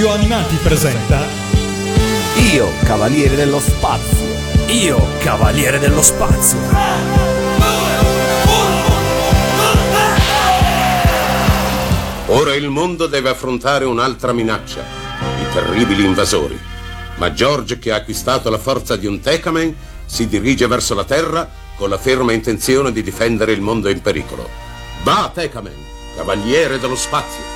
Radio Animati presenta Io, Cavaliere dello Spazio. Io, Cavaliere dello Spazio. Ora il mondo deve affrontare un'altra minaccia, i terribili invasori. Ma George, che ha acquistato la forza di un Tecamen, si dirige verso la Terra con la ferma intenzione di difendere il mondo in pericolo. Va, Tecamen, cavaliere dello spazio!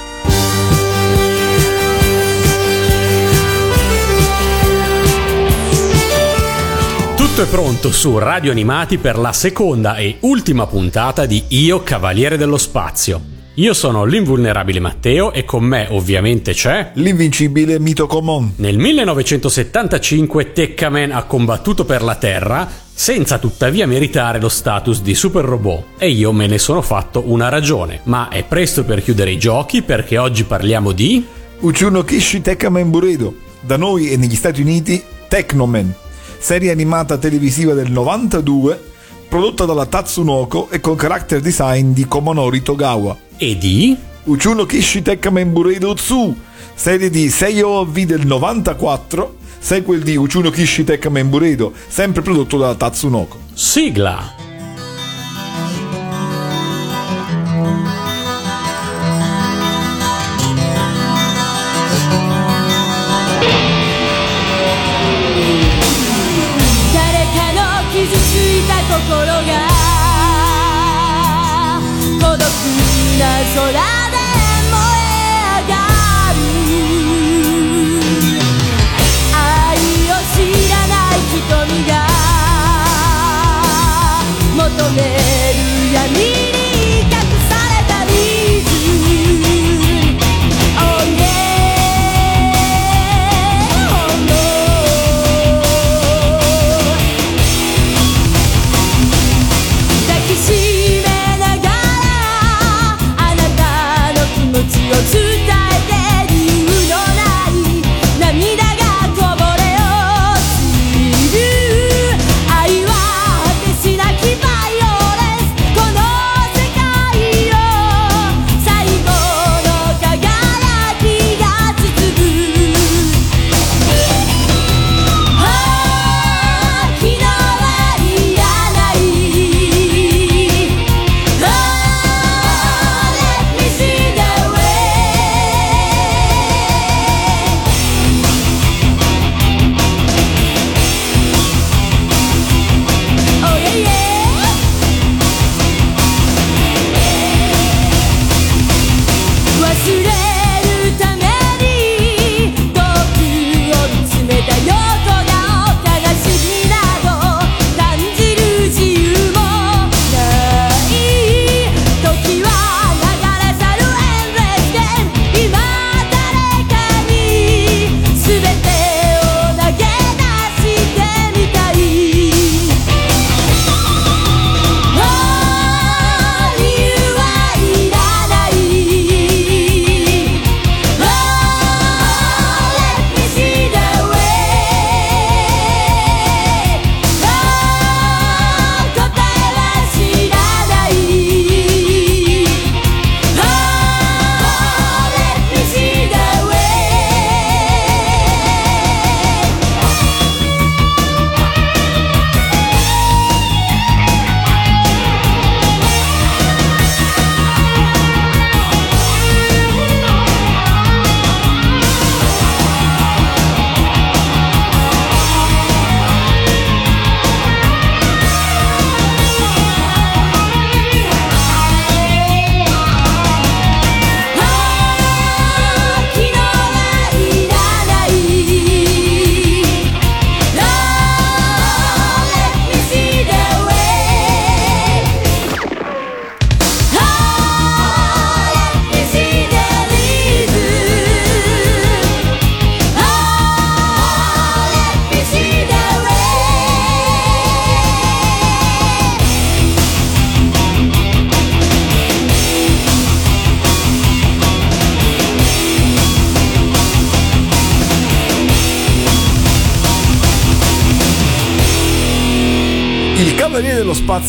Tutto è pronto su Radio Animati per la seconda e ultima puntata di Io, Cavaliere dello Spazio. Io sono l'invulnerabile Matteo e con me ovviamente c'è... L'invincibile Mito Comon. Nel 1975 Tekkaman ha combattuto per la Terra senza tuttavia meritare lo status di super robot e io me ne sono fatto una ragione. Ma è presto per chiudere i giochi perché oggi parliamo di... Uchuno Kishi Tekkamen Buredo. Da noi e negli Stati Uniti Technoman. Serie animata televisiva del 92 prodotta dalla Tatsunoko e con character design di Komonori Togawa. e di... Uchuno Kishi Tekkamen Buredo Tsu, serie di Seiyo OV del 94, sequel di Uchuno Kishi Tekkamen Buredo, sempre prodotto dalla Tatsunoko. Sigla!「める闇に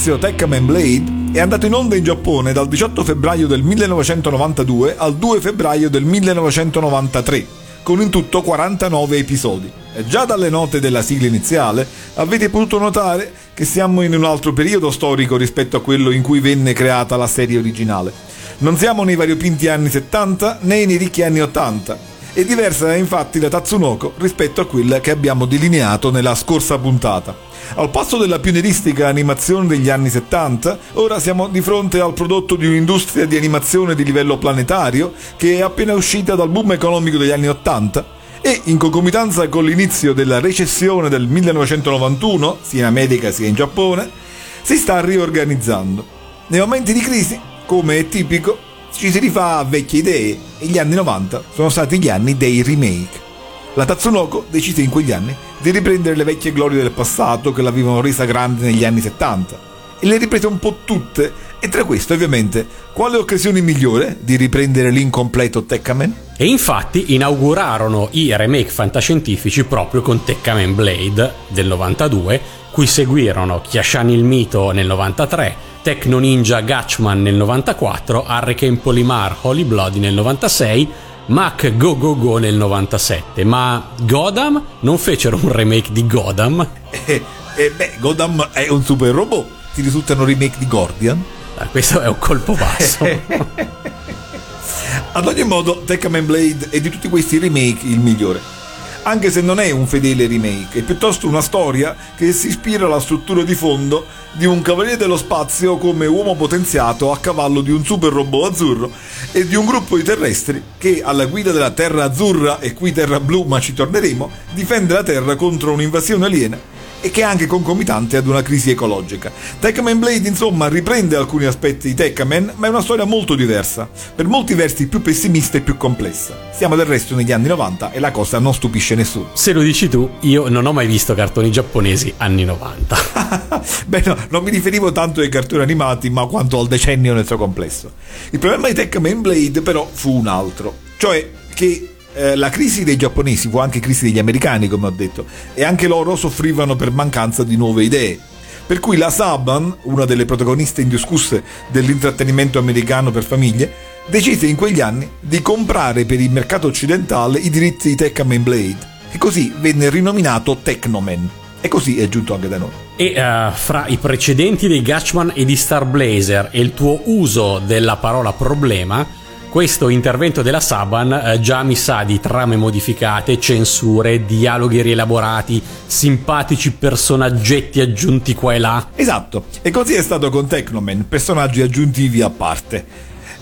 dello Spazio Tekkaman Blade è andato in onda in Giappone dal 18 febbraio del 1992 al 2 febbraio del 1993, con in tutto 49 episodi. E già dalle note della sigla iniziale avete potuto notare che siamo in un altro periodo storico rispetto a quello in cui venne creata la serie originale. Non siamo nei variopinti anni 70 né nei ricchi anni 80. È diversa infatti la Tatsunoko rispetto a quella che abbiamo delineato nella scorsa puntata. Al passo della pionieristica animazione degli anni 70, ora siamo di fronte al prodotto di un'industria di animazione di livello planetario che è appena uscita dal boom economico degli anni 80 e in concomitanza con l'inizio della recessione del 1991, sia in America sia in Giappone, si sta riorganizzando. Nei momenti di crisi, come è tipico, ci si rifà a vecchie idee e gli anni 90 sono stati gli anni dei remake. La Tatsunoko decise in quegli anni di riprendere le vecchie glorie del passato che l'avevano resa grande negli anni 70 e le riprese un po' tutte e tra queste ovviamente quale occasione migliore di riprendere l'incompleto Tekkaman? E infatti inaugurarono i remake fantascientifici proprio con Tekkaman Blade del 92, cui seguirono Kyashan il mito nel 93, Tecno Ninja Gatchman nel 94, Hurricane Polymar Holy Bloody nel 96, Mac Go Go Go nel 97. Ma Godam non fecero un remake di Godam? E, e beh, Godam è un super robot. Ti risultano remake di Gordian? Ah, questo è un colpo basso. Ad ogni modo, Tekkaman Blade è di tutti questi remake il migliore. Anche se non è un fedele remake, è piuttosto una storia che si ispira alla struttura di fondo di un cavaliere dello spazio come uomo potenziato a cavallo di un super robot azzurro e di un gruppo di terrestri che, alla guida della Terra Azzurra e qui Terra Blu, ma ci torneremo, difende la Terra contro un'invasione aliena e che è anche concomitante ad una crisi ecologica. Tekkaman Blade insomma riprende alcuni aspetti di Tekkaman, ma è una storia molto diversa, per molti versi più pessimista e più complessa. Siamo del resto negli anni 90 e la cosa non stupisce nessuno. Se lo dici tu, io non ho mai visto cartoni giapponesi anni 90. Beh no, non mi riferivo tanto ai cartoni animati, ma quanto al decennio nel suo complesso. Il problema di Tekkaman Blade però fu un altro, cioè che eh, la crisi dei giapponesi fu anche crisi degli americani, come ho detto, e anche loro soffrivano per mancanza di nuove idee. Per cui la Saban, una delle protagoniste indiscusse dell'intrattenimento americano per famiglie, decise in quegli anni di comprare per il mercato occidentale i diritti di Tekkaman Blade e così venne rinominato Technoman. E così è giunto anche da noi. E uh, fra i precedenti dei Gatchman e di Star Blazer e il tuo uso della parola problema, questo intervento della Saban eh, già mi sa di trame modificate, censure, dialoghi rielaborati, simpatici personaggetti aggiunti qua e là. Esatto, e così è stato con Technoman, personaggi aggiuntivi a parte.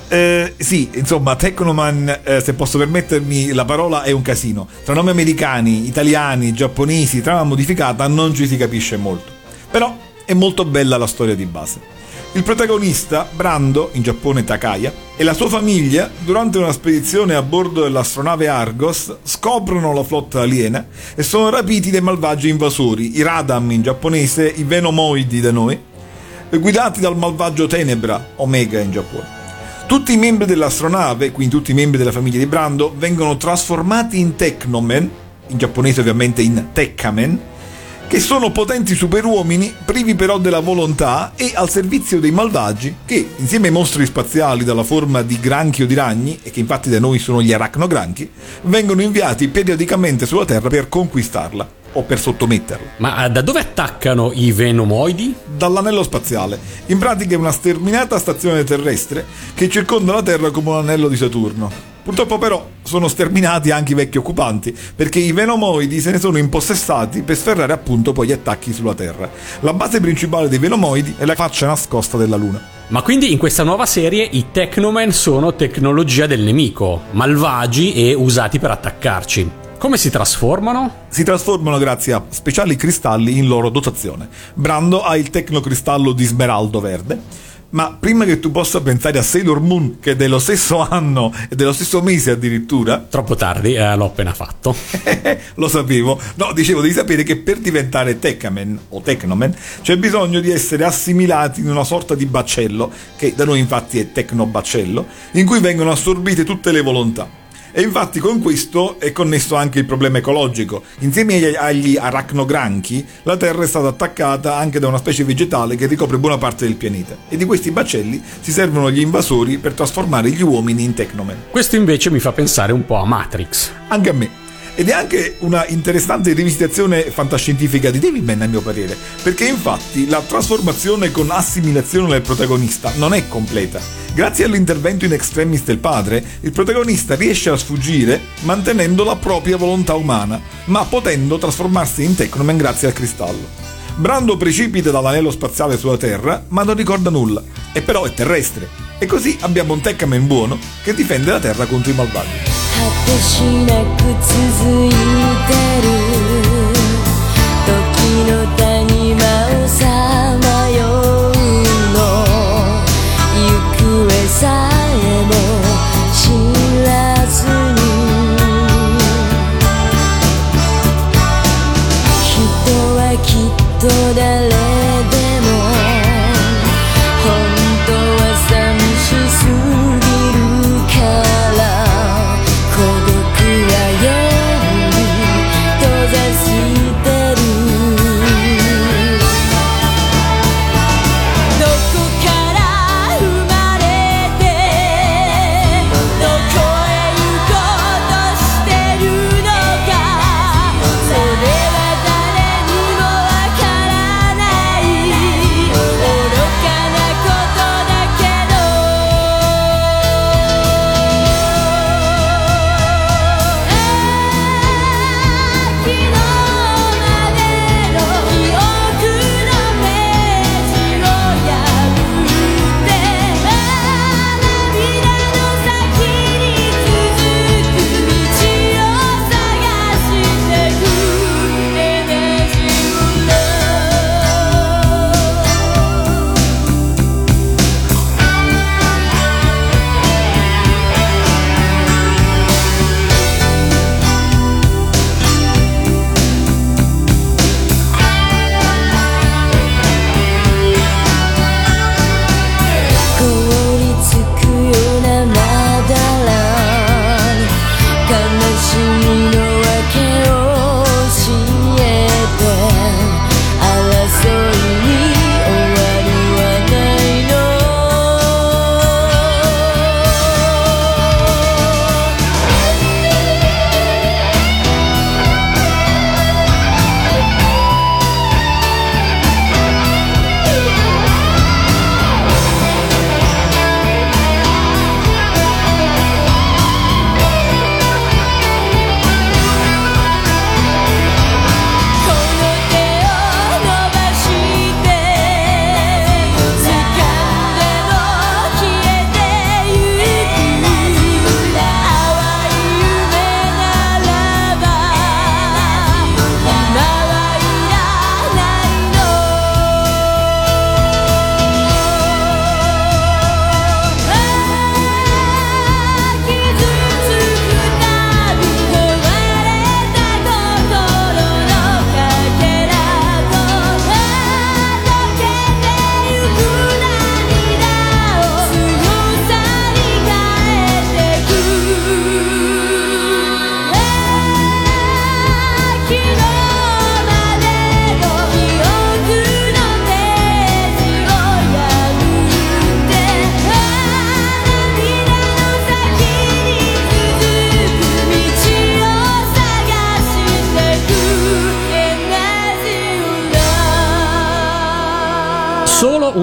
Eh, sì, insomma, Technoman, eh, se posso permettermi la parola, è un casino. Tra nomi americani, italiani, giapponesi, trama modificata, non ci si capisce molto. Però è molto bella la storia di base. Il protagonista, Brando, in Giappone Takaya, e la sua famiglia, durante una spedizione a bordo dell'astronave Argos, scoprono la flotta aliena e sono rapiti dai malvagi invasori, i Radam in giapponese, i Venomoidi da noi, guidati dal malvagio Tenebra, Omega in Giappone. Tutti i membri dell'astronave, quindi tutti i membri della famiglia di Brando, vengono trasformati in Technomen, in giapponese ovviamente in Tekkamen, che sono potenti superuomini, privi però della volontà e al servizio dei malvagi, che insieme ai mostri spaziali dalla forma di granchi o di ragni, e che infatti da noi sono gli aracnogranchi, vengono inviati periodicamente sulla Terra per conquistarla o per sottometterla. Ma da dove attaccano i venomoidi? Dall'anello spaziale. In pratica è una sterminata stazione terrestre che circonda la Terra come un anello di Saturno. Purtroppo però sono sterminati anche i vecchi occupanti perché i venomoidi se ne sono impossessati per sferrare appunto poi gli attacchi sulla Terra. La base principale dei venomoidi è la faccia nascosta della Luna. Ma quindi in questa nuova serie i Technomen sono tecnologia del nemico, malvagi e usati per attaccarci. Come si trasformano? Si trasformano grazie a speciali cristalli in loro dotazione. Brando ha il tecnocristallo di smeraldo verde ma prima che tu possa pensare a Sailor Moon, che è dello stesso anno e dello stesso mese addirittura. Troppo tardi, eh, l'ho appena fatto. Lo sapevo. No, dicevo, devi sapere che per diventare Tekkaman o Technoman c'è bisogno di essere assimilati in una sorta di baccello, che da noi infatti è Tecnobaccello, in cui vengono assorbite tutte le volontà. E infatti con questo è connesso anche il problema ecologico. Insieme agli aracnogranchi, la Terra è stata attaccata anche da una specie vegetale che ricopre buona parte del pianeta. E di questi bacelli si servono gli invasori per trasformare gli uomini in Technomen. Questo invece mi fa pensare un po' a Matrix. Anche a me. Ed è anche una interessante rivisitazione fantascientifica di Devilman, a mio parere, perché infatti la trasformazione con assimilazione del protagonista non è completa. Grazie all'intervento in extremis del padre, il protagonista riesce a sfuggire mantenendo la propria volontà umana, ma potendo trasformarsi in Technoman grazie al cristallo. Brando precipita dall'anello spaziale sulla Terra, ma non ricorda nulla, e però è terrestre. E così abbiamo un Techman buono che difende la Terra contro i malvagi. 果てしなく続いてる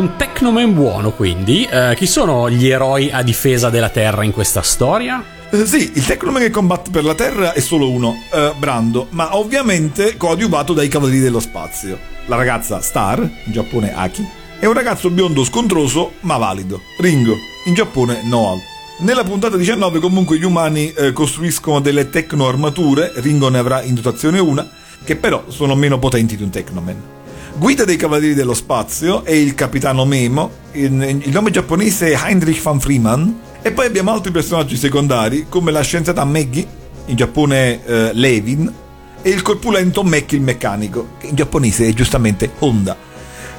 un Technoman buono, quindi. Eh, chi sono gli eroi a difesa della Terra in questa storia? Eh, sì, il Technoman che combatte per la Terra è solo uno, eh, Brando, ma ovviamente coadiuvato dai Cavalieri dello Spazio. La ragazza Star, in Giappone Aki, e un ragazzo biondo scontroso ma valido, Ringo, in Giappone Noal. Nella puntata 19 comunque gli umani eh, costruiscono delle tecno armature, Ringo ne avrà in dotazione una, che però sono meno potenti di un Technoman. Guida dei Cavalieri dello Spazio è il capitano Memo, il, il nome giapponese è Heinrich van Freeman, e poi abbiamo altri personaggi secondari come la scienziata Maggie, in Giappone eh, Levin, e il corpulento Mac il meccanico, che in giapponese è giustamente Honda,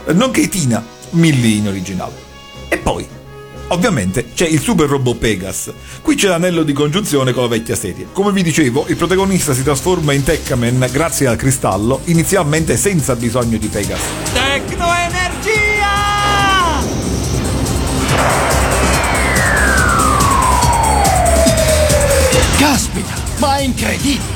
eh, nonché Tina, Millie in originale. E poi, ovviamente, c'è il super robot Pegas. Qui c'è l'anello di congiunzione con la vecchia serie. Come vi dicevo, il protagonista si trasforma in Tekkaman grazie al cristallo, inizialmente senza bisogno di Pegas. Tecnoenergia! Caspita, ma è incredibile!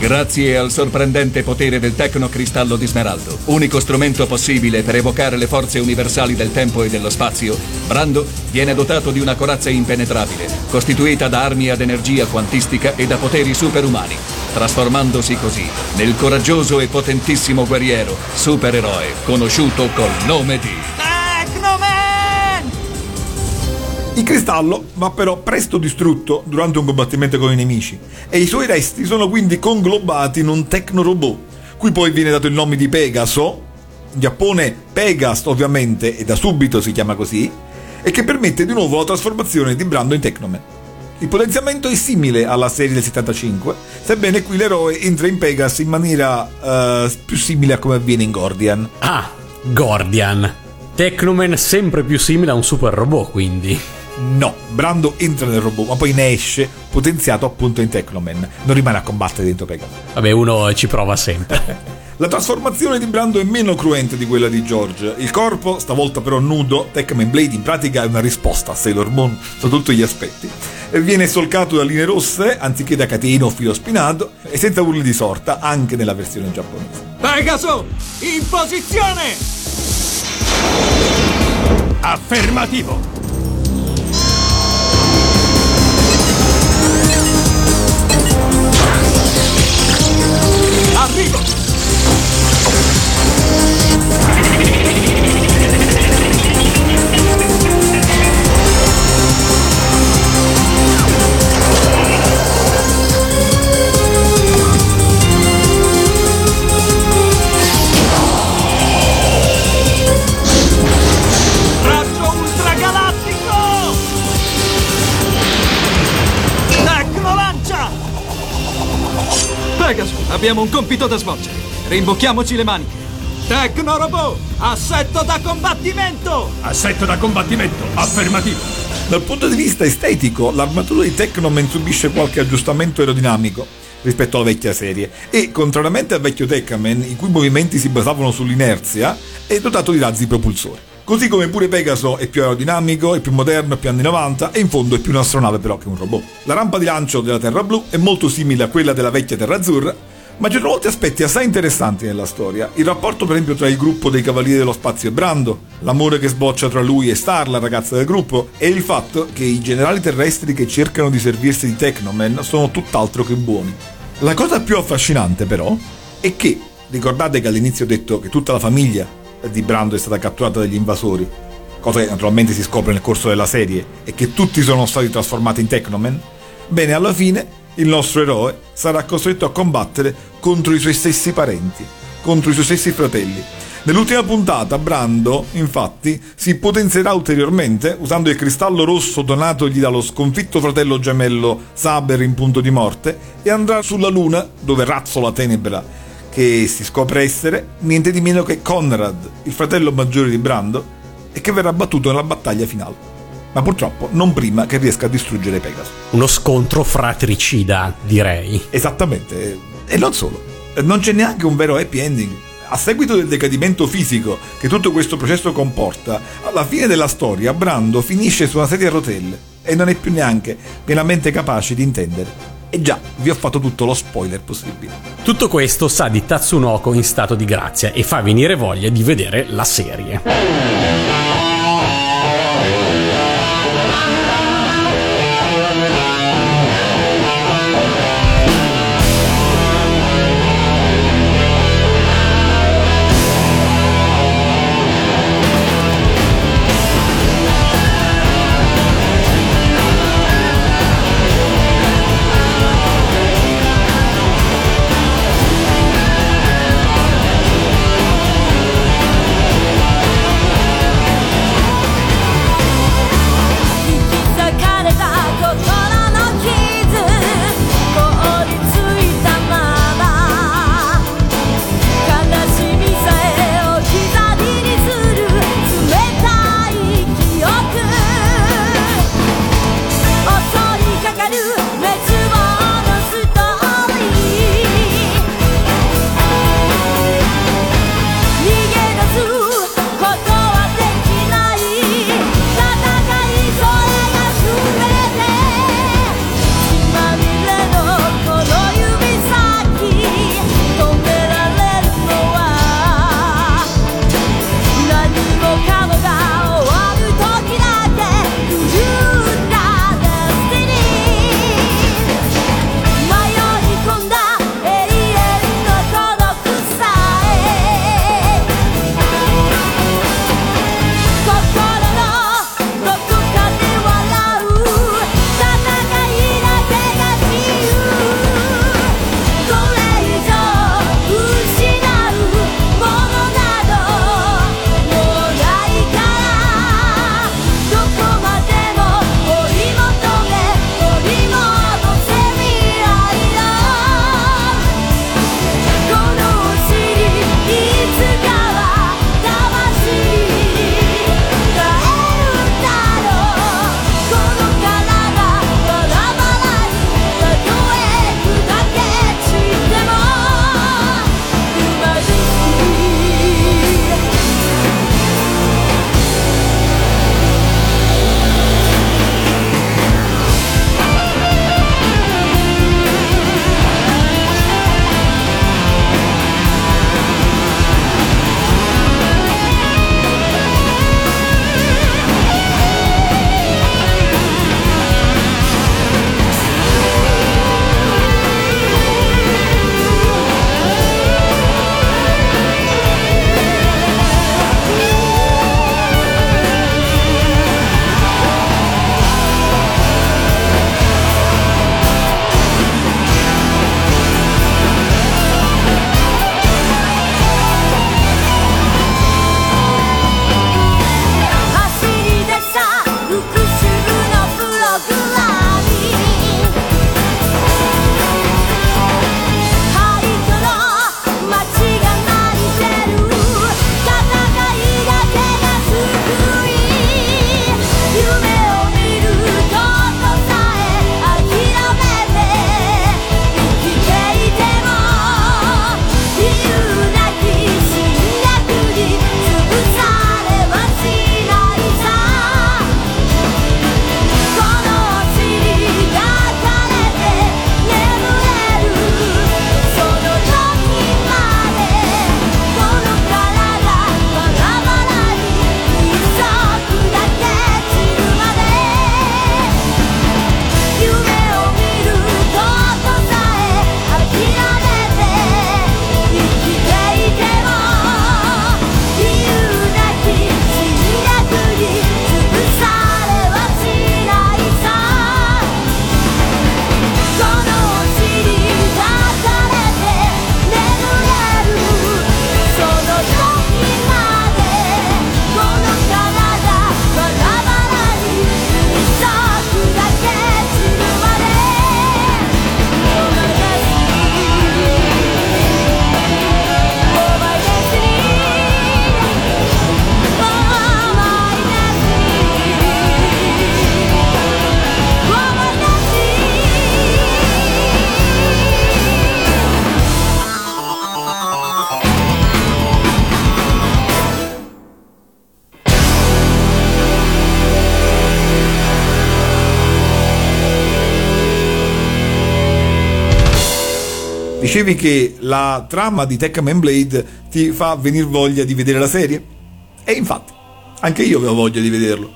Grazie al sorprendente potere del Tecnocristallo di Smeraldo, unico strumento possibile per evocare le forze universali del tempo e dello spazio, Brando viene dotato di una corazza impenetrabile, costituita da armi ad energia quantistica e da poteri superumani, trasformandosi così nel coraggioso e potentissimo guerriero, supereroe, conosciuto col nome di... Il cristallo va però presto distrutto durante un combattimento con i nemici e i suoi resti sono quindi conglobati in un tecnorobot, cui poi viene dato il nome di Pegaso, in Giappone Pegast ovviamente e da subito si chiama così, e che permette di nuovo la trasformazione di Brando in Tecnoman. Il potenziamento è simile alla serie del 75, sebbene qui l'eroe entra in Pegas in maniera eh, più simile a come avviene in Gordian. Ah, Gordian. Tecnoman sempre più simile a un super robot, quindi. No, Brando entra nel robot, ma poi ne esce potenziato appunto in Tecnoman. Non rimane a combattere dentro Pegasus. Vabbè, uno ci prova sempre. La trasformazione di Brando è meno cruenta di quella di George. Il corpo, stavolta però nudo, Techman Blade in pratica è una risposta a Sailor Moon su tutti gli aspetti. E viene solcato da linee rosse anziché da catene o filo spinato e senza urli di sorta anche nella versione giapponese. Pegaso, in posizione! Affermativo. Abbiamo un compito da svolgere. Rimbocchiamoci le maniche. Tecnorobot, assetto da combattimento! Assetto da combattimento. Affermativo. Dal punto di vista estetico, l'armatura di Technoman subisce qualche aggiustamento aerodinamico rispetto alla vecchia serie e, contrariamente al vecchio Techman, i cui movimenti si basavano sull'inerzia, è dotato di razzi propulsori. Così come pure Pegaso è più aerodinamico, è più moderno, è più anni 90 e in fondo è più un'astronave però che un robot. La rampa di lancio della Terra Blu è molto simile a quella della vecchia Terra Azzurra, ma ci sono molti aspetti assai interessanti nella storia. Il rapporto, per esempio, tra il gruppo dei Cavalieri dello Spazio e Brando, l'amore che sboccia tra lui e Star, la ragazza del gruppo, e il fatto che i generali terrestri che cercano di servirsi di Technoman sono tutt'altro che buoni. La cosa più affascinante, però, è che, ricordate che all'inizio ho detto che tutta la famiglia di Brando è stata catturata dagli invasori, cosa che naturalmente si scopre nel corso della serie, e che tutti sono stati trasformati in Technoman? Bene, alla fine il nostro eroe sarà costretto a combattere contro i suoi stessi parenti, contro i suoi stessi fratelli. Nell'ultima puntata Brando, infatti, si potenzierà ulteriormente usando il cristallo rosso donatogli dallo sconfitto fratello gemello Saber in punto di morte e andrà sulla luna, dove razzo la tenebra che si scopre essere niente di meno che Conrad, il fratello maggiore di Brando, e che verrà battuto nella battaglia finale. Ma purtroppo non prima che riesca a distruggere Pegasus. Uno scontro fratricida, direi. Esattamente. E non solo. Non c'è neanche un vero happy ending. A seguito del decadimento fisico che tutto questo processo comporta, alla fine della storia Brando finisce su una sedia a rotelle e non è più neanche pienamente capace di intendere. E già, vi ho fatto tutto lo spoiler possibile. Tutto questo sa di Tatsunoko in stato di grazia e fa venire voglia di vedere la serie. Dicevi che la trama di Tekkaman Blade ti fa venire voglia di vedere la serie? E infatti, anche io avevo voglia di vederlo.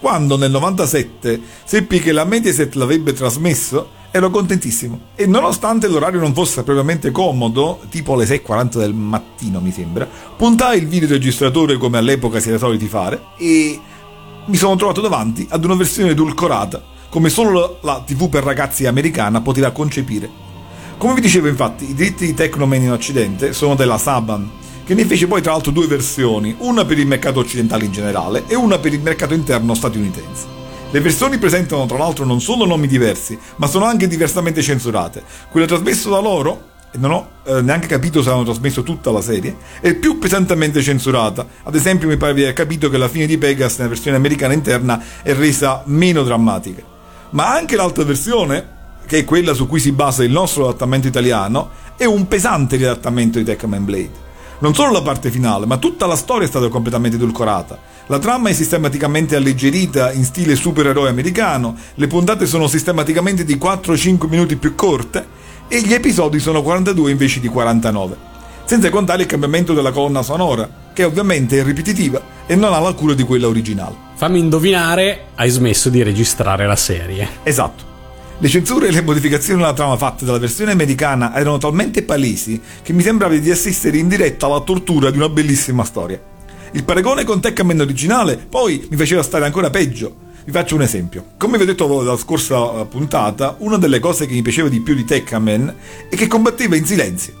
Quando nel 97 seppi che la Mediaset l'avrebbe trasmesso, ero contentissimo. E nonostante l'orario non fosse propriamente comodo, tipo alle 6.40 del mattino mi sembra, puntai il videoregistratore come all'epoca si era soliti fare e mi sono trovato davanti ad una versione edulcorata, come solo la TV per ragazzi americana poteva concepire. Come vi dicevo infatti, i diritti di Tecnoman in Occidente sono della Saban, che ne fece poi tra l'altro due versioni, una per il mercato occidentale in generale e una per il mercato interno statunitense. Le versioni presentano tra l'altro non solo nomi diversi, ma sono anche diversamente censurate. Quella trasmessa da loro, e non ho eh, neanche capito se hanno trasmesso tutta la serie, è più pesantemente censurata. Ad esempio mi pare di aver capito che la fine di Pegas nella versione americana interna è resa meno drammatica. Ma anche l'altra versione, che è quella su cui si basa il nostro adattamento italiano, è un pesante riadattamento di Tekkaman Blade. Non solo la parte finale, ma tutta la storia è stata completamente edulcorata. La trama è sistematicamente alleggerita in stile supereroe americano, le puntate sono sistematicamente di 4-5 minuti più corte e gli episodi sono 42 invece di 49. Senza contare il cambiamento della colonna sonora, che ovviamente è ripetitiva e non ha la cura di quella originale. Fammi indovinare, hai smesso di registrare la serie. Esatto. Le censure e le modificazioni alla trama fatte dalla versione americana erano talmente palesi che mi sembrava di assistere in diretta alla tortura di una bellissima storia. Il paragone con Tekkaman originale poi mi faceva stare ancora peggio. Vi faccio un esempio. Come vi ho detto dalla scorsa puntata, una delle cose che mi piaceva di più di Tekkaman è che combatteva in silenzio.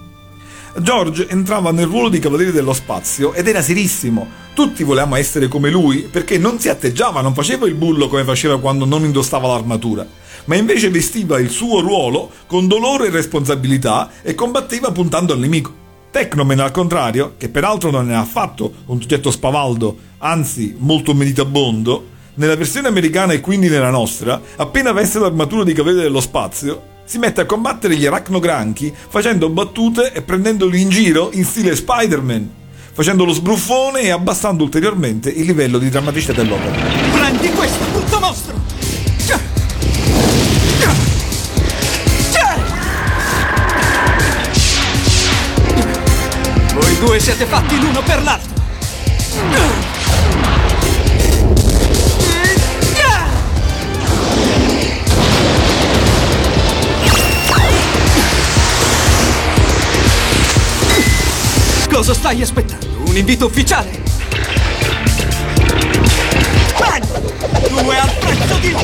George entrava nel ruolo di Cavaliere dello Spazio ed era serissimo. Tutti volevamo essere come lui perché non si atteggiava, non faceva il bullo come faceva quando non indossava l'armatura ma invece vestiva il suo ruolo con dolore e responsabilità e combatteva puntando al nemico. Tecnomen, al contrario, che peraltro non è affatto un soggetto spavaldo, anzi molto meditabondo, nella versione americana e quindi nella nostra, appena veste l'armatura di Cavaliere dello Spazio, si mette a combattere gli arachnogranchi facendo battute e prendendoli in giro in stile Spider-Man, facendo lo sbruffone e abbassando ulteriormente il livello di drammaticità dell'opera. Prendi questo, brutto mostro! Voi due siete fatti l'uno per l'altro! Cosa stai aspettando? Un invito ufficiale? Bang! Due al prezzo di!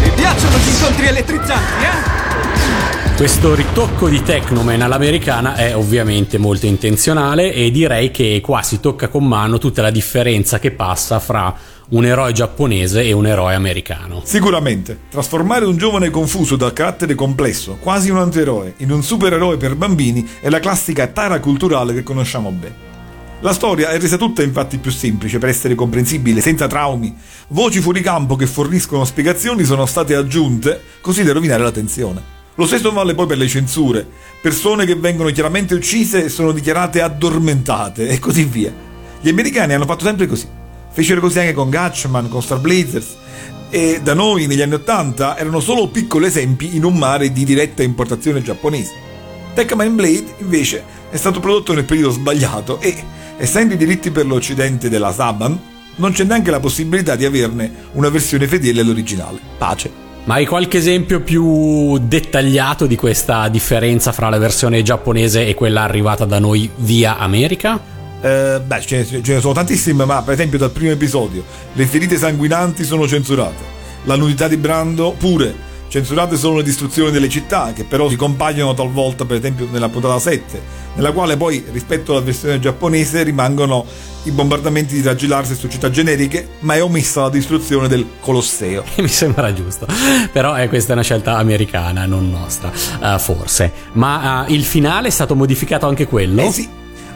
Mi piacciono gli incontri elettrizzanti, eh? Questo ritocco di Technoman all'americana è ovviamente molto intenzionale e direi che qua si tocca con mano tutta la differenza che passa fra un eroe giapponese e un eroe americano. Sicuramente, trasformare un giovane confuso dal carattere complesso, quasi un antieroe, in un supereroe per bambini è la classica tara culturale che conosciamo bene. La storia è resa tutta infatti più semplice per essere comprensibile, senza traumi. Voci fuori campo che forniscono spiegazioni sono state aggiunte così da rovinare la tensione. Lo stesso vale poi per le censure. Persone che vengono chiaramente uccise sono dichiarate addormentate e così via. Gli americani hanno fatto sempre così. Fecero così anche con Gatchman, con Star Blazers. E da noi negli anni Ottanta erano solo piccoli esempi in un mare di diretta importazione giapponese. Tekkaman Blade invece è stato prodotto nel periodo sbagliato e, essendo i diritti per l'occidente della Saban, non c'è neanche la possibilità di averne una versione fedele all'originale. Pace. Ma hai qualche esempio più dettagliato di questa differenza fra la versione giapponese e quella arrivata da noi via America? Eh, beh, ce ne, ce ne sono tantissime, ma per esempio dal primo episodio le ferite sanguinanti sono censurate, la nudità di Brando pure, censurate solo le distruzioni delle città, che però si compaiono talvolta, per esempio nella puntata 7, nella quale poi rispetto alla versione giapponese rimangono i bombardamenti di raggi laser su città generiche, ma è omessa la distruzione del Colosseo. Mi sembra giusto, però eh, questa è una scelta americana, non nostra, uh, forse. Ma uh, il finale è stato modificato anche quello? Eh sì,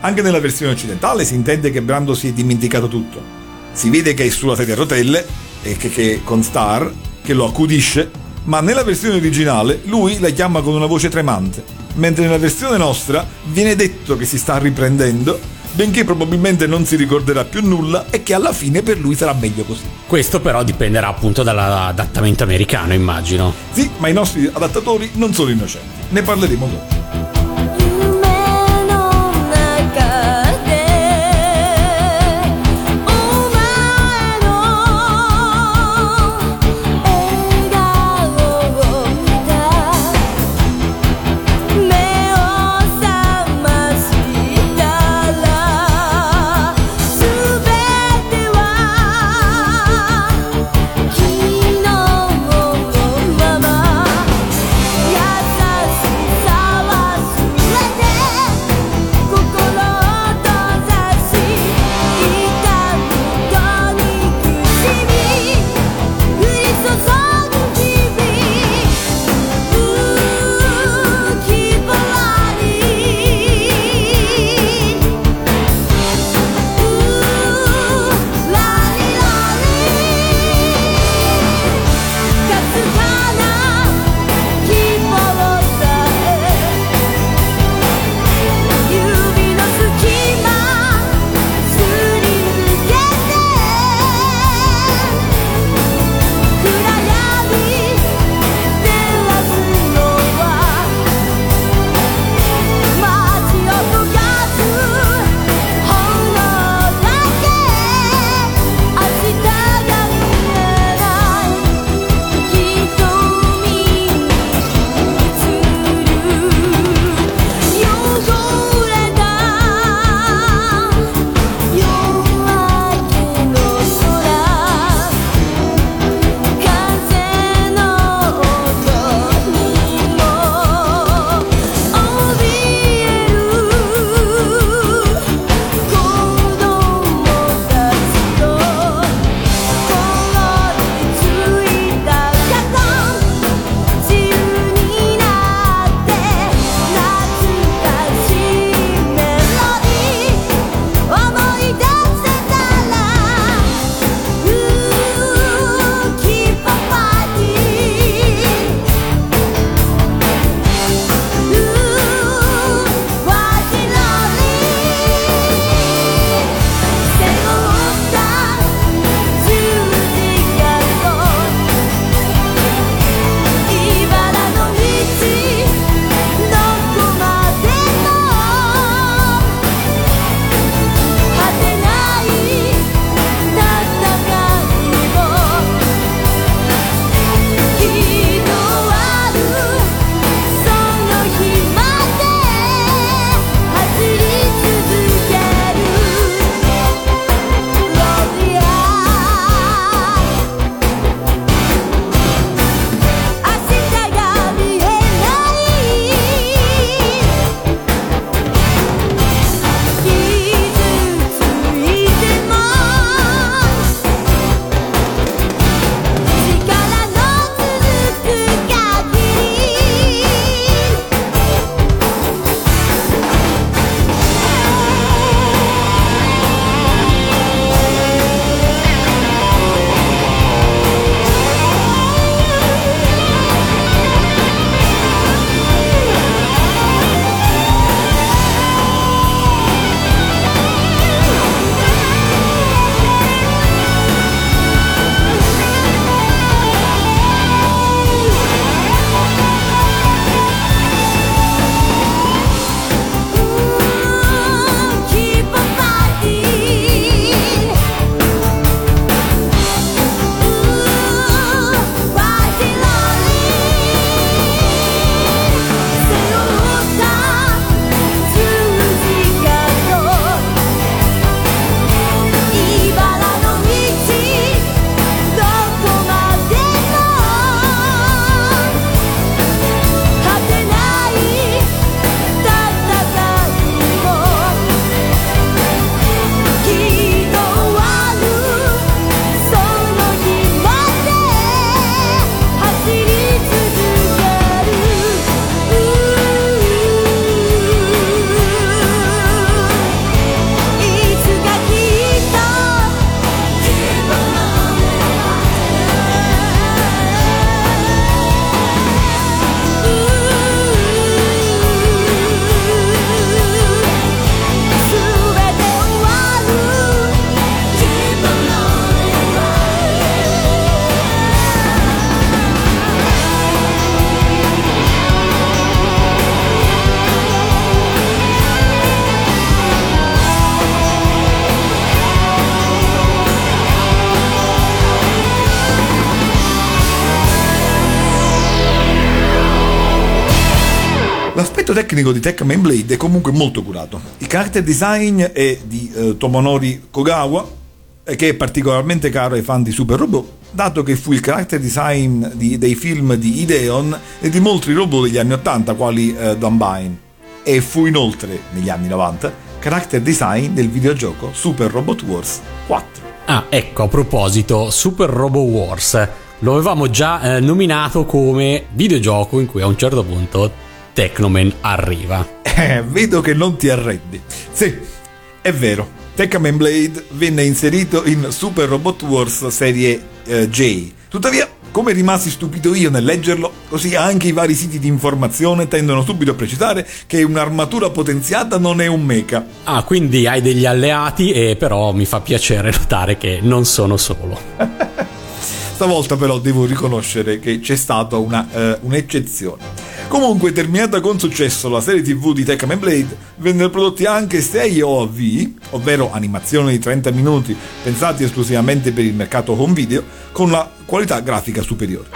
anche nella versione occidentale si intende che Brando si è dimenticato tutto. Si vede che è sulla sedia a rotelle e che, che con Star, che lo accudisce, ma nella versione originale lui la chiama con una voce tremante, mentre nella versione nostra viene detto che si sta riprendendo benché probabilmente non si ricorderà più nulla e che alla fine per lui sarà meglio così. Questo però dipenderà appunto dall'adattamento americano, immagino. Sì, ma i nostri adattatori non sono innocenti. Ne parleremo dopo. Tecnico di Tekkaman Blade è comunque molto curato. Il character design è di eh, Tomonori Kogawa, eh, che è particolarmente caro ai fan di Super Robot, dato che fu il character design di- dei film di Ideon e di molti robot degli anni 80, quali eh, Dunbine. E fu inoltre, negli anni 90, character design del videogioco Super Robot Wars 4. Ah, ecco, a proposito, Super Robo Wars. Lo avevamo già eh, nominato come videogioco in cui a un certo punto Technoman arriva. Eh, vedo che non ti arrendi. Sì, è vero. Tekkaman Blade venne inserito in Super Robot Wars serie eh, J. Tuttavia, come rimasi stupito io nel leggerlo, così anche i vari siti di informazione tendono subito a precisare che un'armatura potenziata non è un mecha. Ah, quindi hai degli alleati e però mi fa piacere notare che non sono solo. Stavolta però devo riconoscere che c'è stata una, eh, un'eccezione. Comunque, terminata con successo la serie TV di Tekkaman Blade, vennero prodotti anche 6 OAV, ovvero animazioni di 30 minuti pensati esclusivamente per il mercato home video, con la qualità grafica superiore.「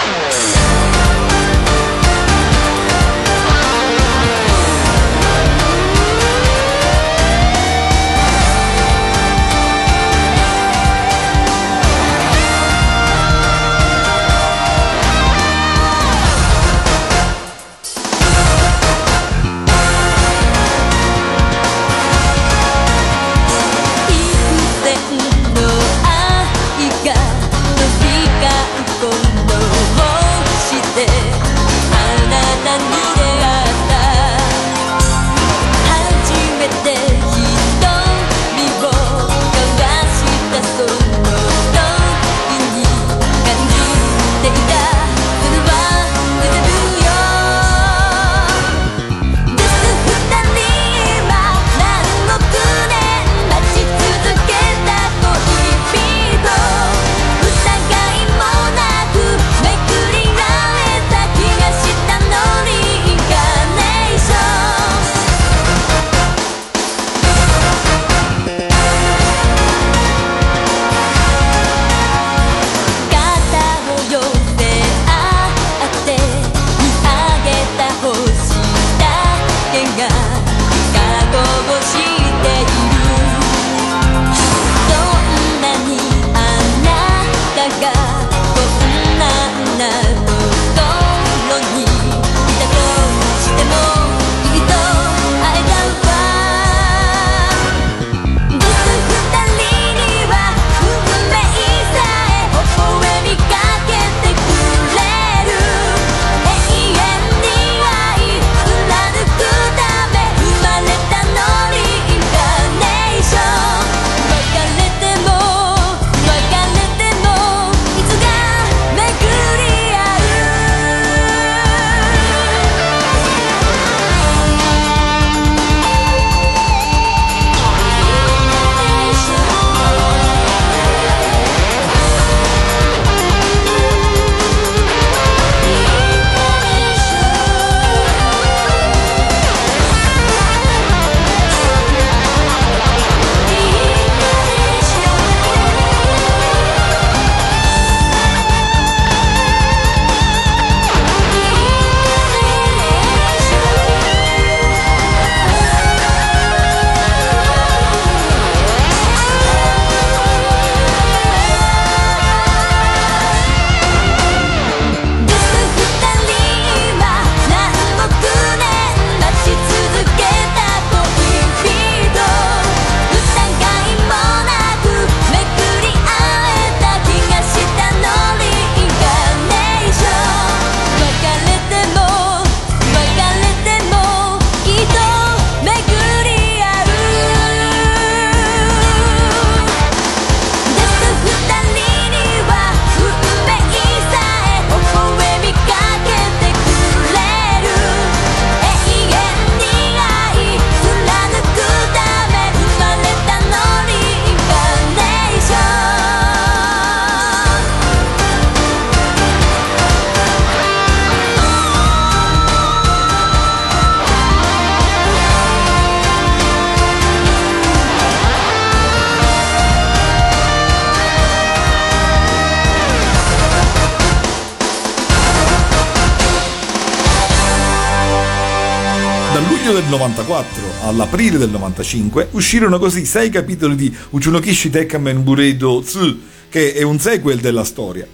all'aprile del 95, uscirono così sei capitoli di Uchunokishi Tekkamen Buredo Tsu, che è un sequel della storia.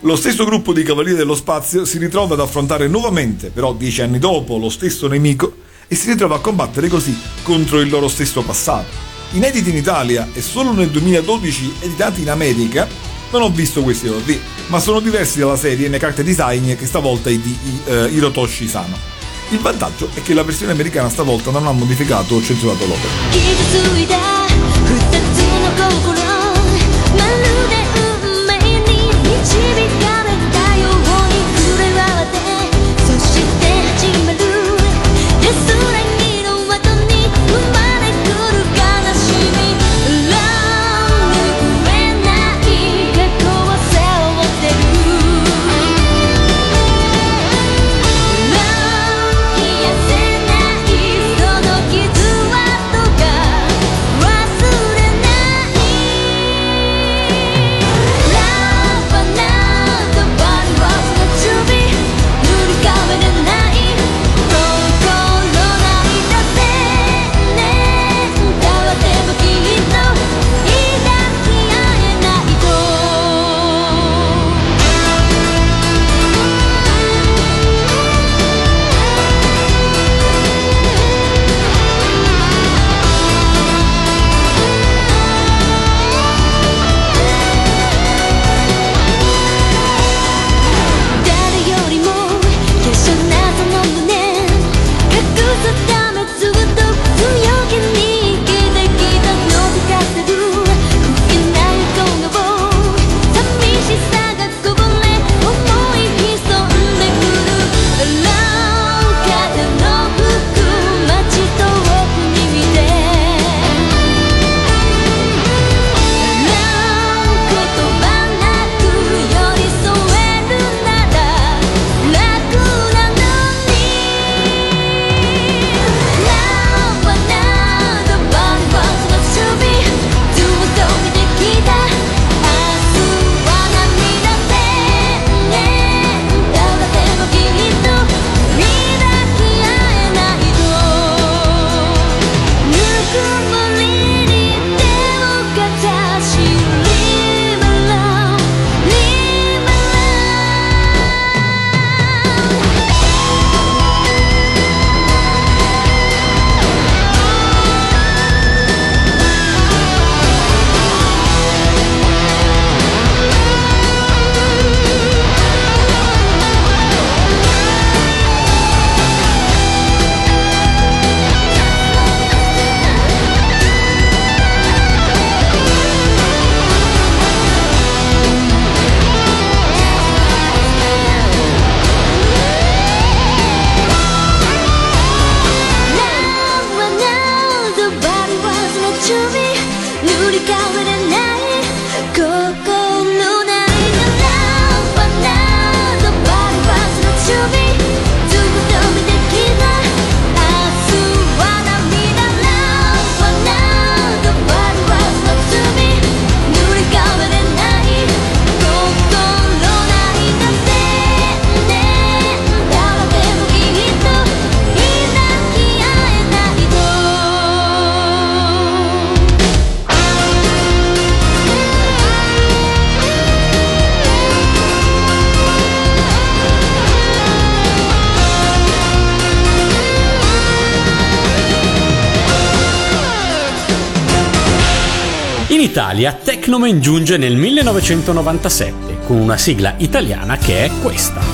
Lo stesso gruppo di Cavalieri dello Spazio si ritrova ad affrontare nuovamente, però dieci anni dopo, lo stesso nemico e si ritrova a combattere così contro il loro stesso passato. Inediti in Italia e solo nel 2012 editati in America, non ho visto questi ordini, ma sono diversi dalla serie nei carte design che stavolta è di eh, uh, Hirotoshi Sano. Il vantaggio è che la versione americana stavolta non ha modificato o censurato l'opera. Italia, Tecnomen giunge nel 1997 con una sigla italiana che è questa.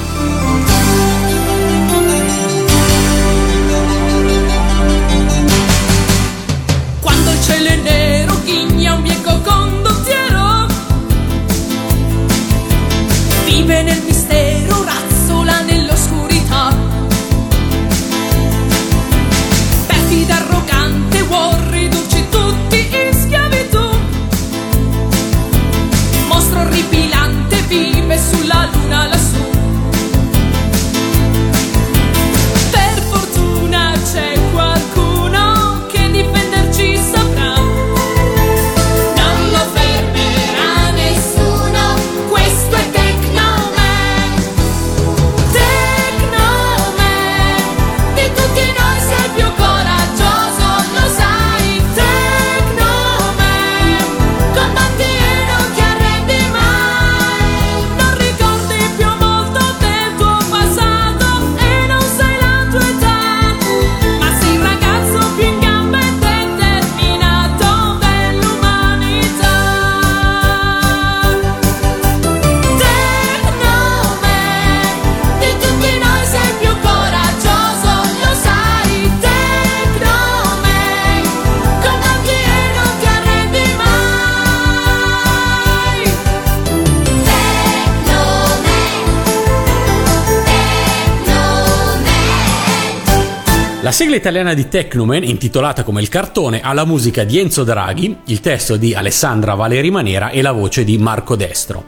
Sigla italiana di Tecnoman, intitolata come il cartone, ha la musica di Enzo Draghi, il testo di Alessandra Valeri Manera e la voce di Marco Destro.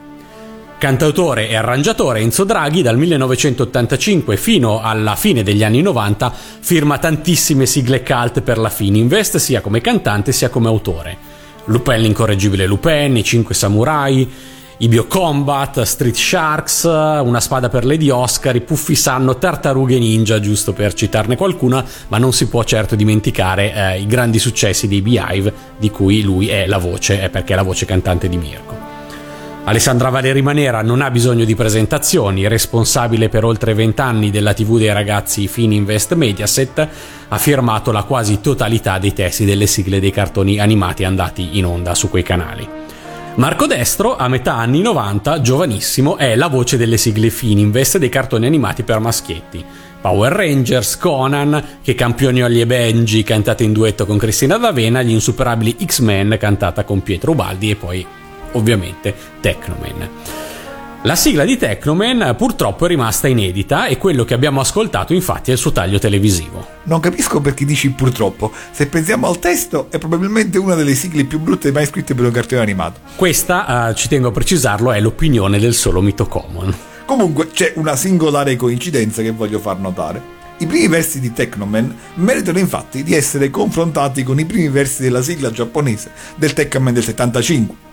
Cantautore e arrangiatore Enzo Draghi dal 1985 fino alla fine degli anni 90 firma tantissime sigle cult per la Fininvest sia come cantante sia come autore. Lupin l'incorreggibile Lupin, i Cinque Samurai, i Biocombat, Street Sharks, Una spada per Lady Oscar, i Puffi Sanno, Tartarughe Ninja, giusto per citarne qualcuna, ma non si può certo dimenticare eh, i grandi successi dei Beehive di cui lui è la voce, è perché è la voce cantante di Mirko. Alessandra Valeri Manera non ha bisogno di presentazioni, responsabile per oltre vent'anni della TV dei ragazzi Fininvest Mediaset, ha firmato la quasi totalità dei testi delle sigle dei cartoni animati andati in onda su quei canali. Marco Destro, a metà anni 90, giovanissimo, è la voce delle sigle Fininvest dei cartoni animati per maschietti. Power Rangers, Conan, che campioni Ollie e Benji cantata in duetto con Cristina D'Avena, gli insuperabili X-Men cantata con Pietro Ubaldi e poi ovviamente Technoman. La sigla di Technoman purtroppo è rimasta inedita e quello che abbiamo ascoltato infatti è il suo taglio televisivo. Non capisco perché dici purtroppo. Se pensiamo al testo, è probabilmente una delle sigle più brutte mai scritte per un cartone animato. Questa, eh, ci tengo a precisarlo, è l'opinione del solo Mito Common. Comunque c'è una singolare coincidenza che voglio far notare. I primi versi di Technoman meritano infatti di essere confrontati con i primi versi della sigla giapponese del Tekkaman del 75,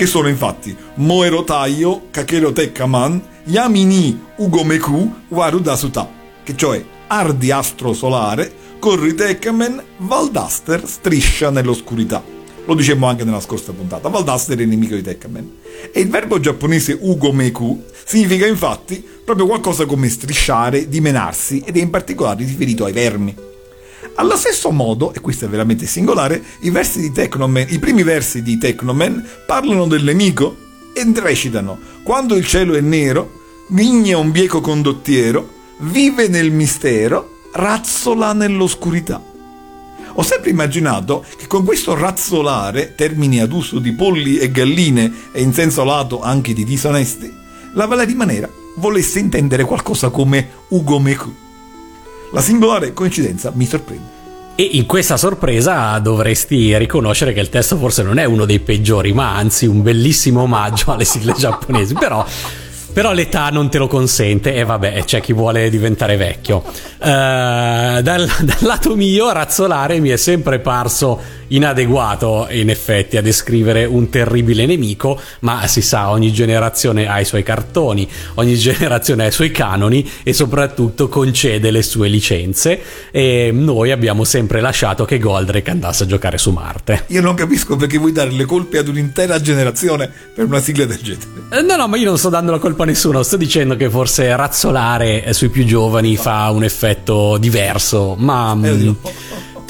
che sono infatti Moero Taio, Kakero Tekkaman, Yamini Ugomeku Waru Dasuta, che cioè ardi astro solare, corri Tekkaman, Valdaster striscia nell'oscurità. Lo dicemmo anche nella scorsa puntata, Valdaster è il nemico di Tekkaman. E il verbo giapponese Ugomeku significa infatti proprio qualcosa come strisciare, dimenarsi ed è in particolare riferito ai vermi. Allo stesso modo, e questo è veramente singolare, i, versi di Technoman, i primi versi di Technoman parlano del nemico e recitano Quando il cielo è nero, Vigna un bieco condottiero, vive nel mistero, razzola nell'oscurità. Ho sempre immaginato che con questo razzolare, termine ad uso di polli e galline e in senso lato anche di disonesti, la Valeria Manera volesse intendere qualcosa come Ugo Meku. La singolare coincidenza mi sorprende. E in questa sorpresa dovresti riconoscere che il testo forse non è uno dei peggiori, ma anzi un bellissimo omaggio alle sigle giapponesi. Però, però l'età non te lo consente e vabbè, c'è chi vuole diventare vecchio. Eh, dal, dal lato mio, razzolare mi è sempre parso inadeguato in effetti a descrivere un terribile nemico, ma si sa, ogni generazione ha i suoi cartoni, ogni generazione ha i suoi canoni e soprattutto concede le sue licenze e noi abbiamo sempre lasciato che Goldrake andasse a giocare su Marte. Io non capisco perché vuoi dare le colpe ad un'intera generazione per una sigla del genere. Eh, No, no, ma io non sto dando la colpa a nessuno, sto dicendo che forse razzolare eh, sui più giovani fa un effetto diverso, ma... Eh.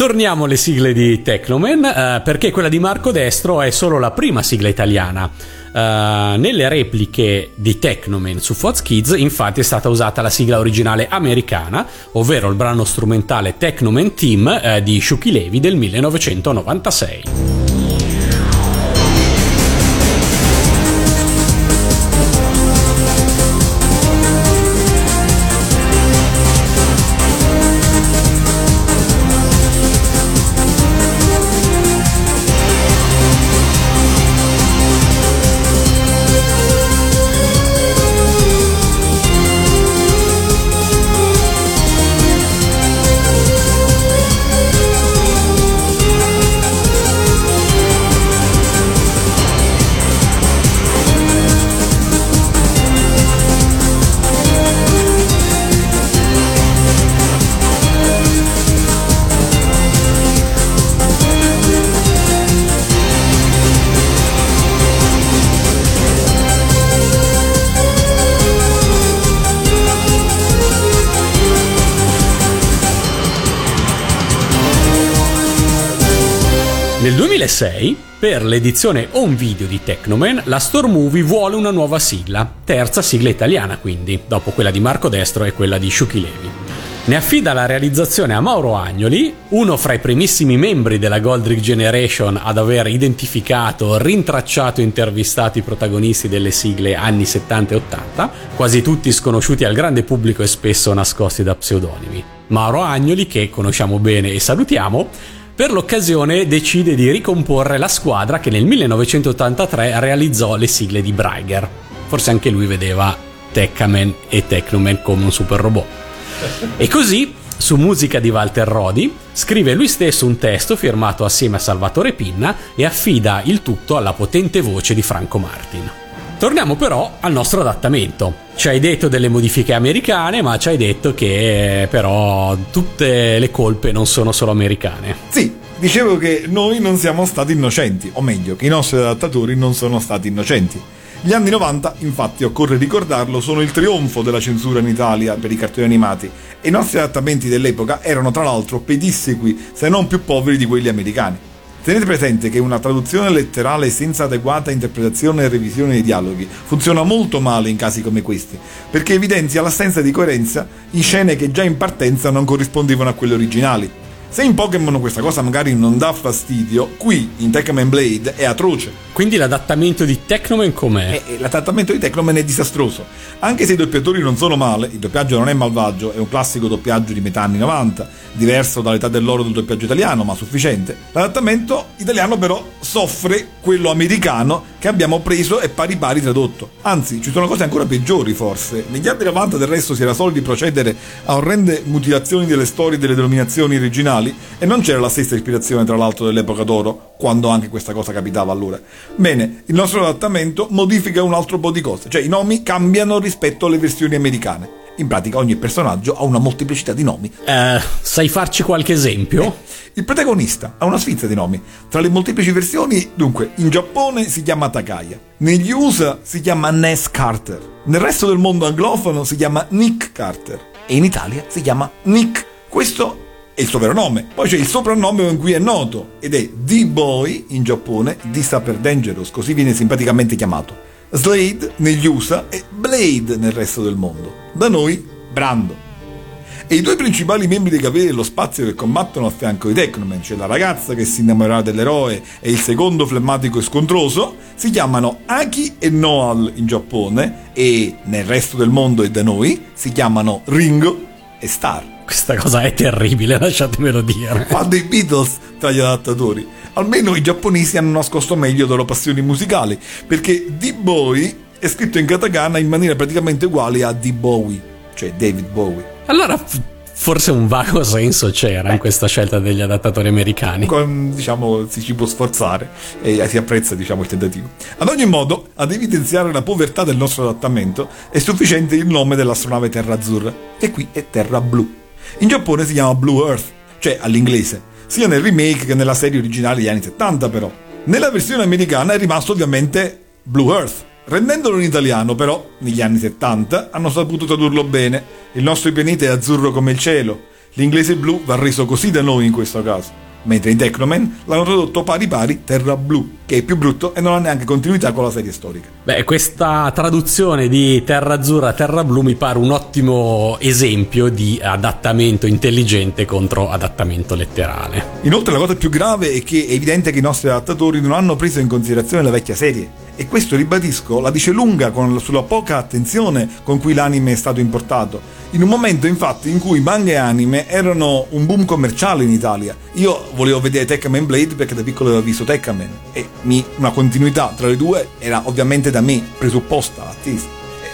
Torniamo alle sigle di Technoman, eh, perché quella di Marco Destro è solo la prima sigla italiana. Eh, nelle repliche di Technoman su Fox Kids, infatti, è stata usata la sigla originale americana, ovvero il brano strumentale Technoman Team eh, di Shuki Levy del 1996. 2006, per l'edizione home video di Technoman, la Store Movie vuole una nuova sigla, terza sigla italiana quindi, dopo quella di Marco Destro e quella di Shuki Levi. Ne affida la realizzazione a Mauro Agnoli, uno fra i primissimi membri della Goldrick Generation ad aver identificato, rintracciato e intervistato i protagonisti delle sigle anni 70 e 80, quasi tutti sconosciuti al grande pubblico e spesso nascosti da pseudonimi. Mauro Agnoli, che conosciamo bene e salutiamo, per l'occasione decide di ricomporre la squadra che nel 1983 realizzò le sigle di Braiger. Forse anche lui vedeva Tekkaman e Technoman come un super robot. E così, su musica di Walter Rodi, scrive lui stesso un testo firmato assieme a Salvatore Pinna e affida il tutto alla potente voce di Franco Martin. Torniamo però al nostro adattamento. Ci hai detto delle modifiche americane, ma ci hai detto che però tutte le colpe non sono solo americane. Sì, dicevo che noi non siamo stati innocenti, o meglio, che i nostri adattatori non sono stati innocenti. Gli anni 90, infatti, occorre ricordarlo, sono il trionfo della censura in Italia per i cartoni animati e i nostri adattamenti dell'epoca erano tra l'altro pedissequi, se non più poveri di quelli americani. Tenete presente che una traduzione letterale senza adeguata interpretazione e revisione dei dialoghi funziona molto male in casi come questi, perché evidenzia l'assenza di coerenza in scene che già in partenza non corrispondevano a quelle originali. Se in Pokémon questa cosa magari non dà fastidio, qui in Tekkaman Blade è atroce. Quindi l'adattamento di Technoman com'è? E l'adattamento di Teknoman è disastroso. Anche se i doppiatori non sono male, il doppiaggio non è malvagio, è un classico doppiaggio di metà anni 90, diverso dall'età dell'oro del doppiaggio italiano, ma sufficiente. L'adattamento italiano però soffre quello americano che abbiamo preso e pari pari tradotto. Anzi, ci sono cose ancora peggiori forse. Negli anni 90 del resto si era soliti procedere a orrende mutilazioni delle storie e delle denominazioni originali e non c'era la stessa ispirazione tra l'altro dell'epoca d'oro, quando anche questa cosa capitava allora. Bene, il nostro adattamento modifica un altro po' di cose, cioè i nomi cambiano rispetto alle versioni americane. In pratica ogni personaggio ha una molteplicità di nomi. Eh, sai farci qualche esempio? Il protagonista ha una sfilza di nomi. Tra le molteplici versioni, dunque, in Giappone si chiama Takaya, negli USA si chiama Ness Carter, nel resto del mondo anglofono si chiama Nick Carter e in Italia si chiama Nick. Questo è il suo vero nome. Poi c'è il soprannome con cui è noto ed è D-Boy in Giappone, D sta Dangerous, così viene simpaticamente chiamato. Slade negli USA e Blade nel resto del mondo. Da noi, Brando. E i due principali membri dei Cavalieri dello Spazio che combattono a fianco di Technoman, cioè la ragazza che si innamorerà dell'eroe e il secondo flemmatico e scontroso, si chiamano Aki e Noal in Giappone e nel resto del mondo e da noi si chiamano Ringo e Star. Questa cosa è terribile, lasciatemelo dire. Fa dei Beatles tra gli adattatori. Almeno i giapponesi hanno nascosto meglio le loro passioni musicali, perché D-Boy è scritto in katakana in maniera praticamente uguale a D-Bowie, cioè David Bowie. Allora, forse un vago senso c'era in questa scelta degli adattatori americani. Con, diciamo, si ci può sforzare e si apprezza, diciamo, il tentativo. Ad ogni modo, ad evidenziare la povertà del nostro adattamento, è sufficiente il nome dell'astronave Terra Azzurra, e qui è Terra Blu. In Giappone si chiama Blue Earth, cioè all'inglese, sia nel remake che nella serie originale degli anni 70 però. Nella versione americana è rimasto ovviamente Blue Earth. Rendendolo in italiano, però, negli anni 70 hanno saputo tradurlo bene. Il nostro pianeta è azzurro come il cielo. L'inglese blu va reso così da noi in questo caso. Mentre in Technoman l'hanno tradotto pari pari Terra Blu, che è più brutto e non ha neanche continuità con la serie storica. Beh, questa traduzione di Terra Azzurra a Terra Blu mi pare un ottimo esempio di adattamento intelligente contro adattamento letterale. Inoltre la cosa più grave è che è evidente che i nostri adattatori non hanno preso in considerazione la vecchia serie. E questo, ribadisco, la dice lunga con, sulla poca attenzione con cui l'anime è stato importato. In un momento infatti in cui manga e anime erano un boom commerciale in Italia. Io volevo vedere Tekkaman Blade perché da piccolo avevo visto Tekkaman e mi, una continuità tra le due era ovviamente da me presupposta, attesa.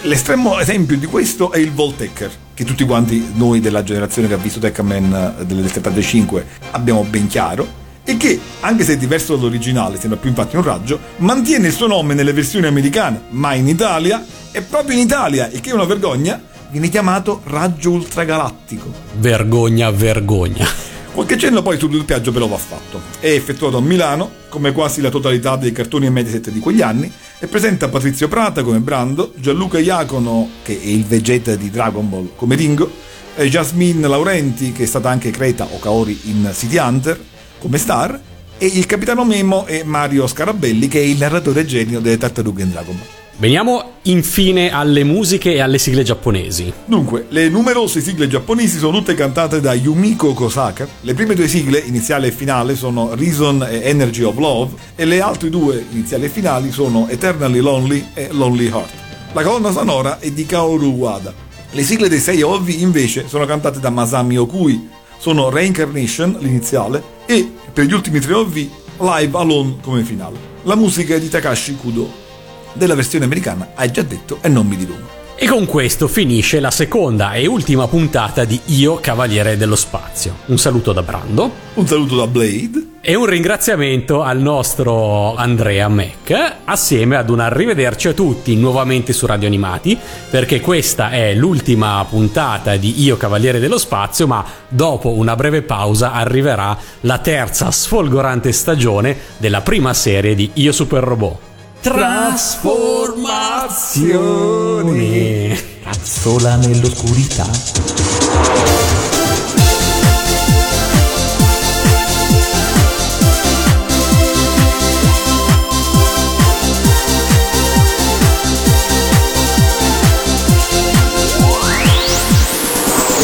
L'estremo esempio di questo è il Voltecker, che tutti quanti noi della generazione che ha visto Tekkaman del 75 abbiamo ben chiaro, e che, anche se diverso dall'originale, sembra più infatti un raggio, mantiene il suo nome nelle versioni americane, ma in Italia, e proprio in Italia, il che è una vergogna, viene chiamato raggio ultragalattico. Vergogna, vergogna. Qualche cenno poi sul doppiaggio però va fatto. È effettuato a Milano, come quasi la totalità dei cartoni e Mediaset di quegli anni, e presenta Patrizio Prata come Brando, Gianluca Iacono, che è il Vegeta di Dragon Ball, come Ringo, Jasmine Laurenti, che è stata anche Creta o Kaori in City Hunter, come star, e il capitano Memo è Mario Scarabelli, che è il narratore genio delle tartarughe in Dragon Ball. Veniamo infine alle musiche e alle sigle giapponesi. Dunque, le numerose sigle giapponesi sono tutte cantate da Yumiko Kosaka. Le prime due sigle, iniziale e finale, sono Reason e Energy of Love, e le altre due, iniziali e finali, sono Eternally Lonely e Lonely Heart. La colonna sonora è di Kaoru Wada. Le sigle dei sei ovvi invece sono cantate da Masami Okui, sono Reincarnation, l'iniziale, e per gli ultimi tre ovvi Live Alone come finale. La musica è di Takashi Kudo. Della versione americana hai già detto e non mi dilungo. E con questo finisce la seconda e ultima puntata di Io Cavaliere dello Spazio. Un saluto da Brando. Un saluto da Blade. E un ringraziamento al nostro Andrea Mac, assieme ad un arrivederci a tutti nuovamente su Radio Animati, perché questa è l'ultima puntata di Io Cavaliere dello Spazio, ma dopo una breve pausa arriverà la terza sfolgorante stagione della prima serie di Io Super Robot. Trasformazione. Razzola nell'oscurità.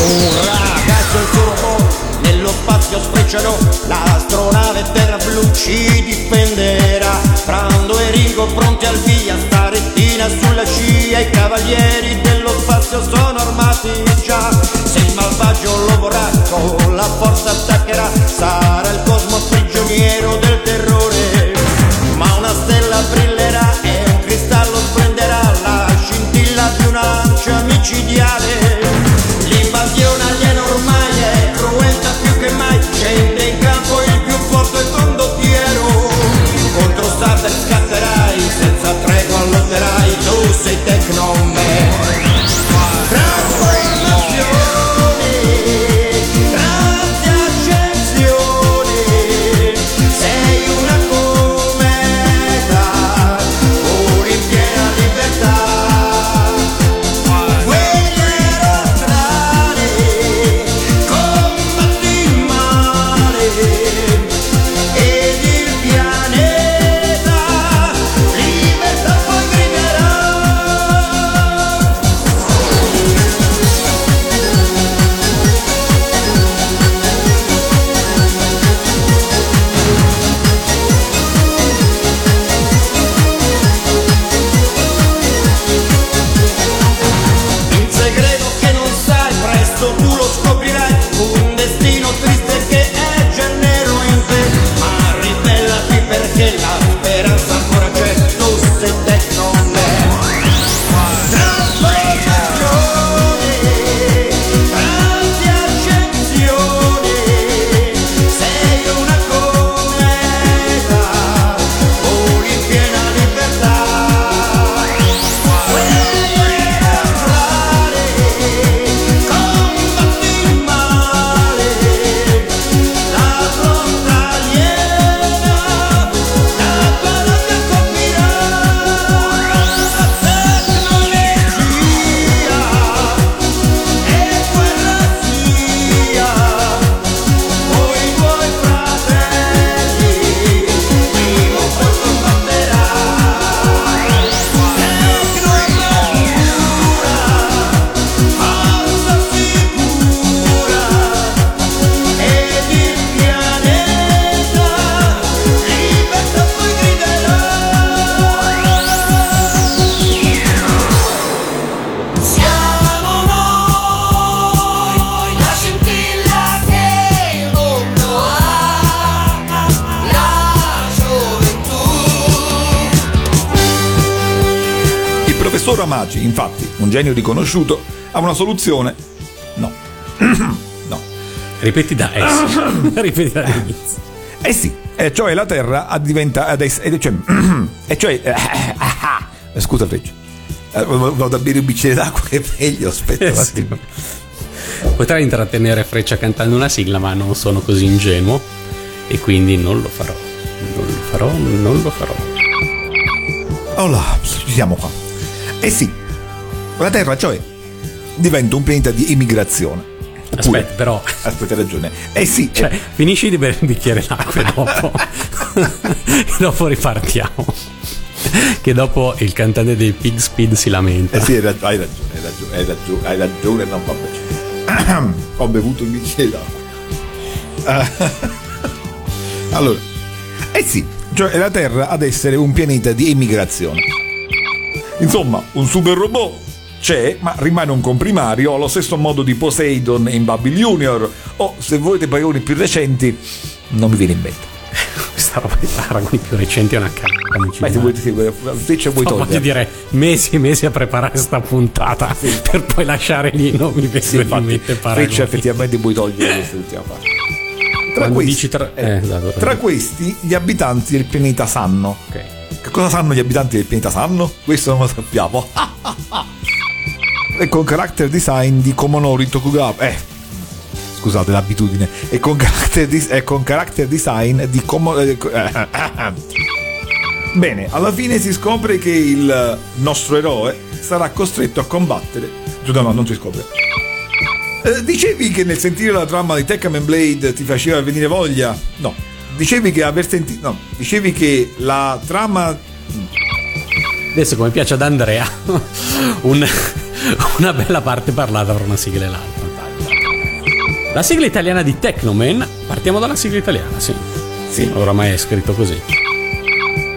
Un ragazzo e il suo robot nello spazio sfrecciano L'astronave terra blu ci difenderà. Brando e Ringo pronti al via Starettina sulla scia I cavalieri dello spazio sono armati già. Se il malvagio lo vorrà con la forza attaccherà Sarà il cosmo prigioniero del terrore. Ma una stella brillerà e un cristallo splenderà La scintilla di un'ancia micidiale genio riconosciuto, ha una soluzione. No. no. Ripeti da S. Ripeti dall'inizio. Eh sì, e cioè la Terra diventa. E cioè. e cioè eh, scusa Freccia. Eh, Vado a bere un bicchiere d'acqua che è meglio, aspetta. un Eh sì. Potrei intrattenere Freccia cantando una sigla, ma non sono così ingenuo e quindi non lo farò. Non lo farò, non lo farò. Oh là, ci siamo qua. Eh sì, la Terra, cioè, diventa un pianeta di immigrazione. Aspetta, però. Aspetta, hai ragione. Eh sì, Cioè, finisci di bere un bicchiere d'acqua e dopo. dopo ripartiamo. Che dopo il cantante dei Pig Speed si lamenta. Eh sì, hai ragione, hai ragione, hai ragione, hai ragione, hai ragione, no, vabbè. Ho bevuto un bicchiere d'acqua. Eh, allora, eh sì, cioè la Terra ad essere un pianeta di emigrazione. Insomma, un super robot c'è, ma rimane un comprimario allo stesso modo di Poseidon in Babel Junior. O se volete paragoni più recenti, non mi viene in mente. Questa roba di paragoni più recenti è una cagata. Ma se seguire, se c'è vuoi No, voglio togliere. dire mesi e mesi a preparare sta puntata per poi lasciare lì non mi Sì, vengono in infatti, mente paragoni. Freccia effettivamente vuoi togliere questa ultima parte. Tra questi, tra- eh, eh, esatto. tra questi gli abitanti del pianeta sanno. Ok. Che cosa sanno gli abitanti del pianeta sanno? Questo non lo sappiamo. e con character design di Komonori Tokugawa. Eh, scusate l'abitudine. E con character, dis- e con character design di Komonori... Bene, alla fine si scopre che il nostro eroe sarà costretto a combattere. Giuda, no, non si scopre. Eh, dicevi che nel sentire la trama di Tekkaman Blade ti faceva venire voglia? No. Dicevi che aver sentito. No. Dicevi che la trama. Adesso come piace ad Andrea, un- una bella parte parlata tra una sigla e l'altra. La sigla italiana di Technoman, partiamo dalla sigla italiana, sì. Sì. Oramai è scritto così.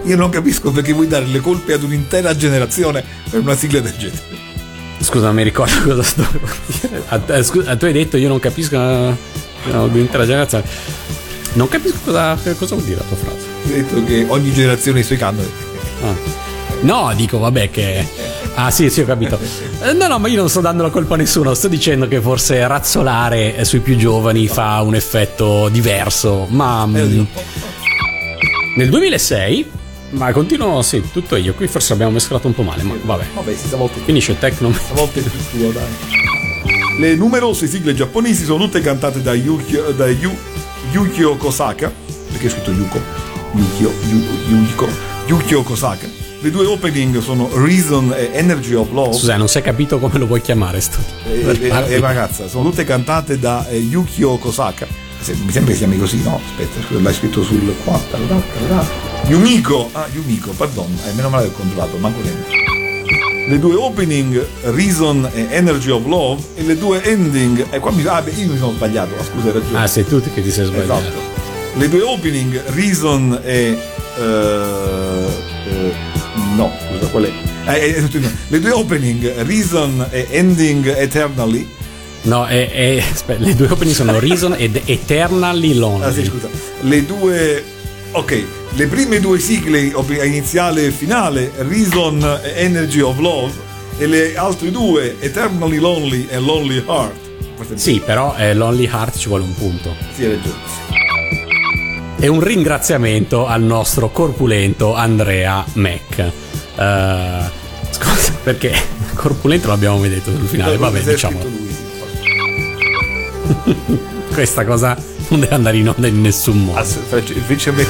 Io non capisco perché vuoi dare le colpe ad un'intera generazione per una sigla del genere. Scusa, non mi ricordo cosa sto dire. Eh, scusa, tu hai detto io non capisco eh, no, l'intera generazione. Non capisco cosa, cosa vuol dire la tua frase. Hai detto che ogni generazione ha i suoi canoni. Ah. No, dico vabbè che. Ah sì, sì, ho capito. Eh, No, no, ma io non sto dando la colpa a nessuno, sto dicendo che forse razzolare eh, sui più giovani fa un effetto diverso, ma mm, oddio. nel 2006, ma continuo, sì, tutto io, qui forse abbiamo mescolato un po' male, ma vabbè. Vabbè, stavolta, Finisce Tecno. stavolta è più tuo, dai. Le numerose sigle giapponesi sono tutte cantate da, Yukio, da Yu- Yukio Kosaka. Perché è scritto Yuko? Yukio, Yu- Yukio, Yukio Kosaka. Le due opening sono Reason e Energy of Love. Scusa, non si è capito come lo vuoi chiamare sto. e, e- e ragazza, sono tutte cantate da eh, Yukio Kosaka. Se- mi sembra che si chiami così, no? Aspetta, scusa, l'hai scritto sul qua. Yumiko, ah, Yumiko, pardon, eh, meno male che ho controllato, manco niente. Le due opening Reason e Energy of Love e le due ending. E qua mi ah, beh, io mi sono sbagliato, ma scusa, hai ragione. Ah, sei tu che ti sei sbagliato. Esatto. Le due opening Reason e. eh, eh, scusa, qual è? Eh, eh, le due opening Reason e Ending Eternally. No, è, è- aspetta, le due opening sono Reason ed Eternally Lonely. Ah, sì, scusa. Le due. Ok, le prime due sigle, iniziale e finale, Reason e Energy of Love, e le altre due, Eternally Lonely e Lonely Heart. Sì, però eh, Lonely Heart ci vuole un punto. Sì, hai ragione. E un ringraziamento al nostro corpulento Andrea Mac. Eh, scusa, perché corpulento l'abbiamo mai detto sul finale, vabbè, diciamo. Questa cosa non deve andare in onda in nessun modo. Se- faccio- Invece a me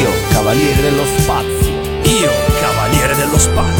Io, cavaliere dello spazio. Io, cavaliere dello spazio.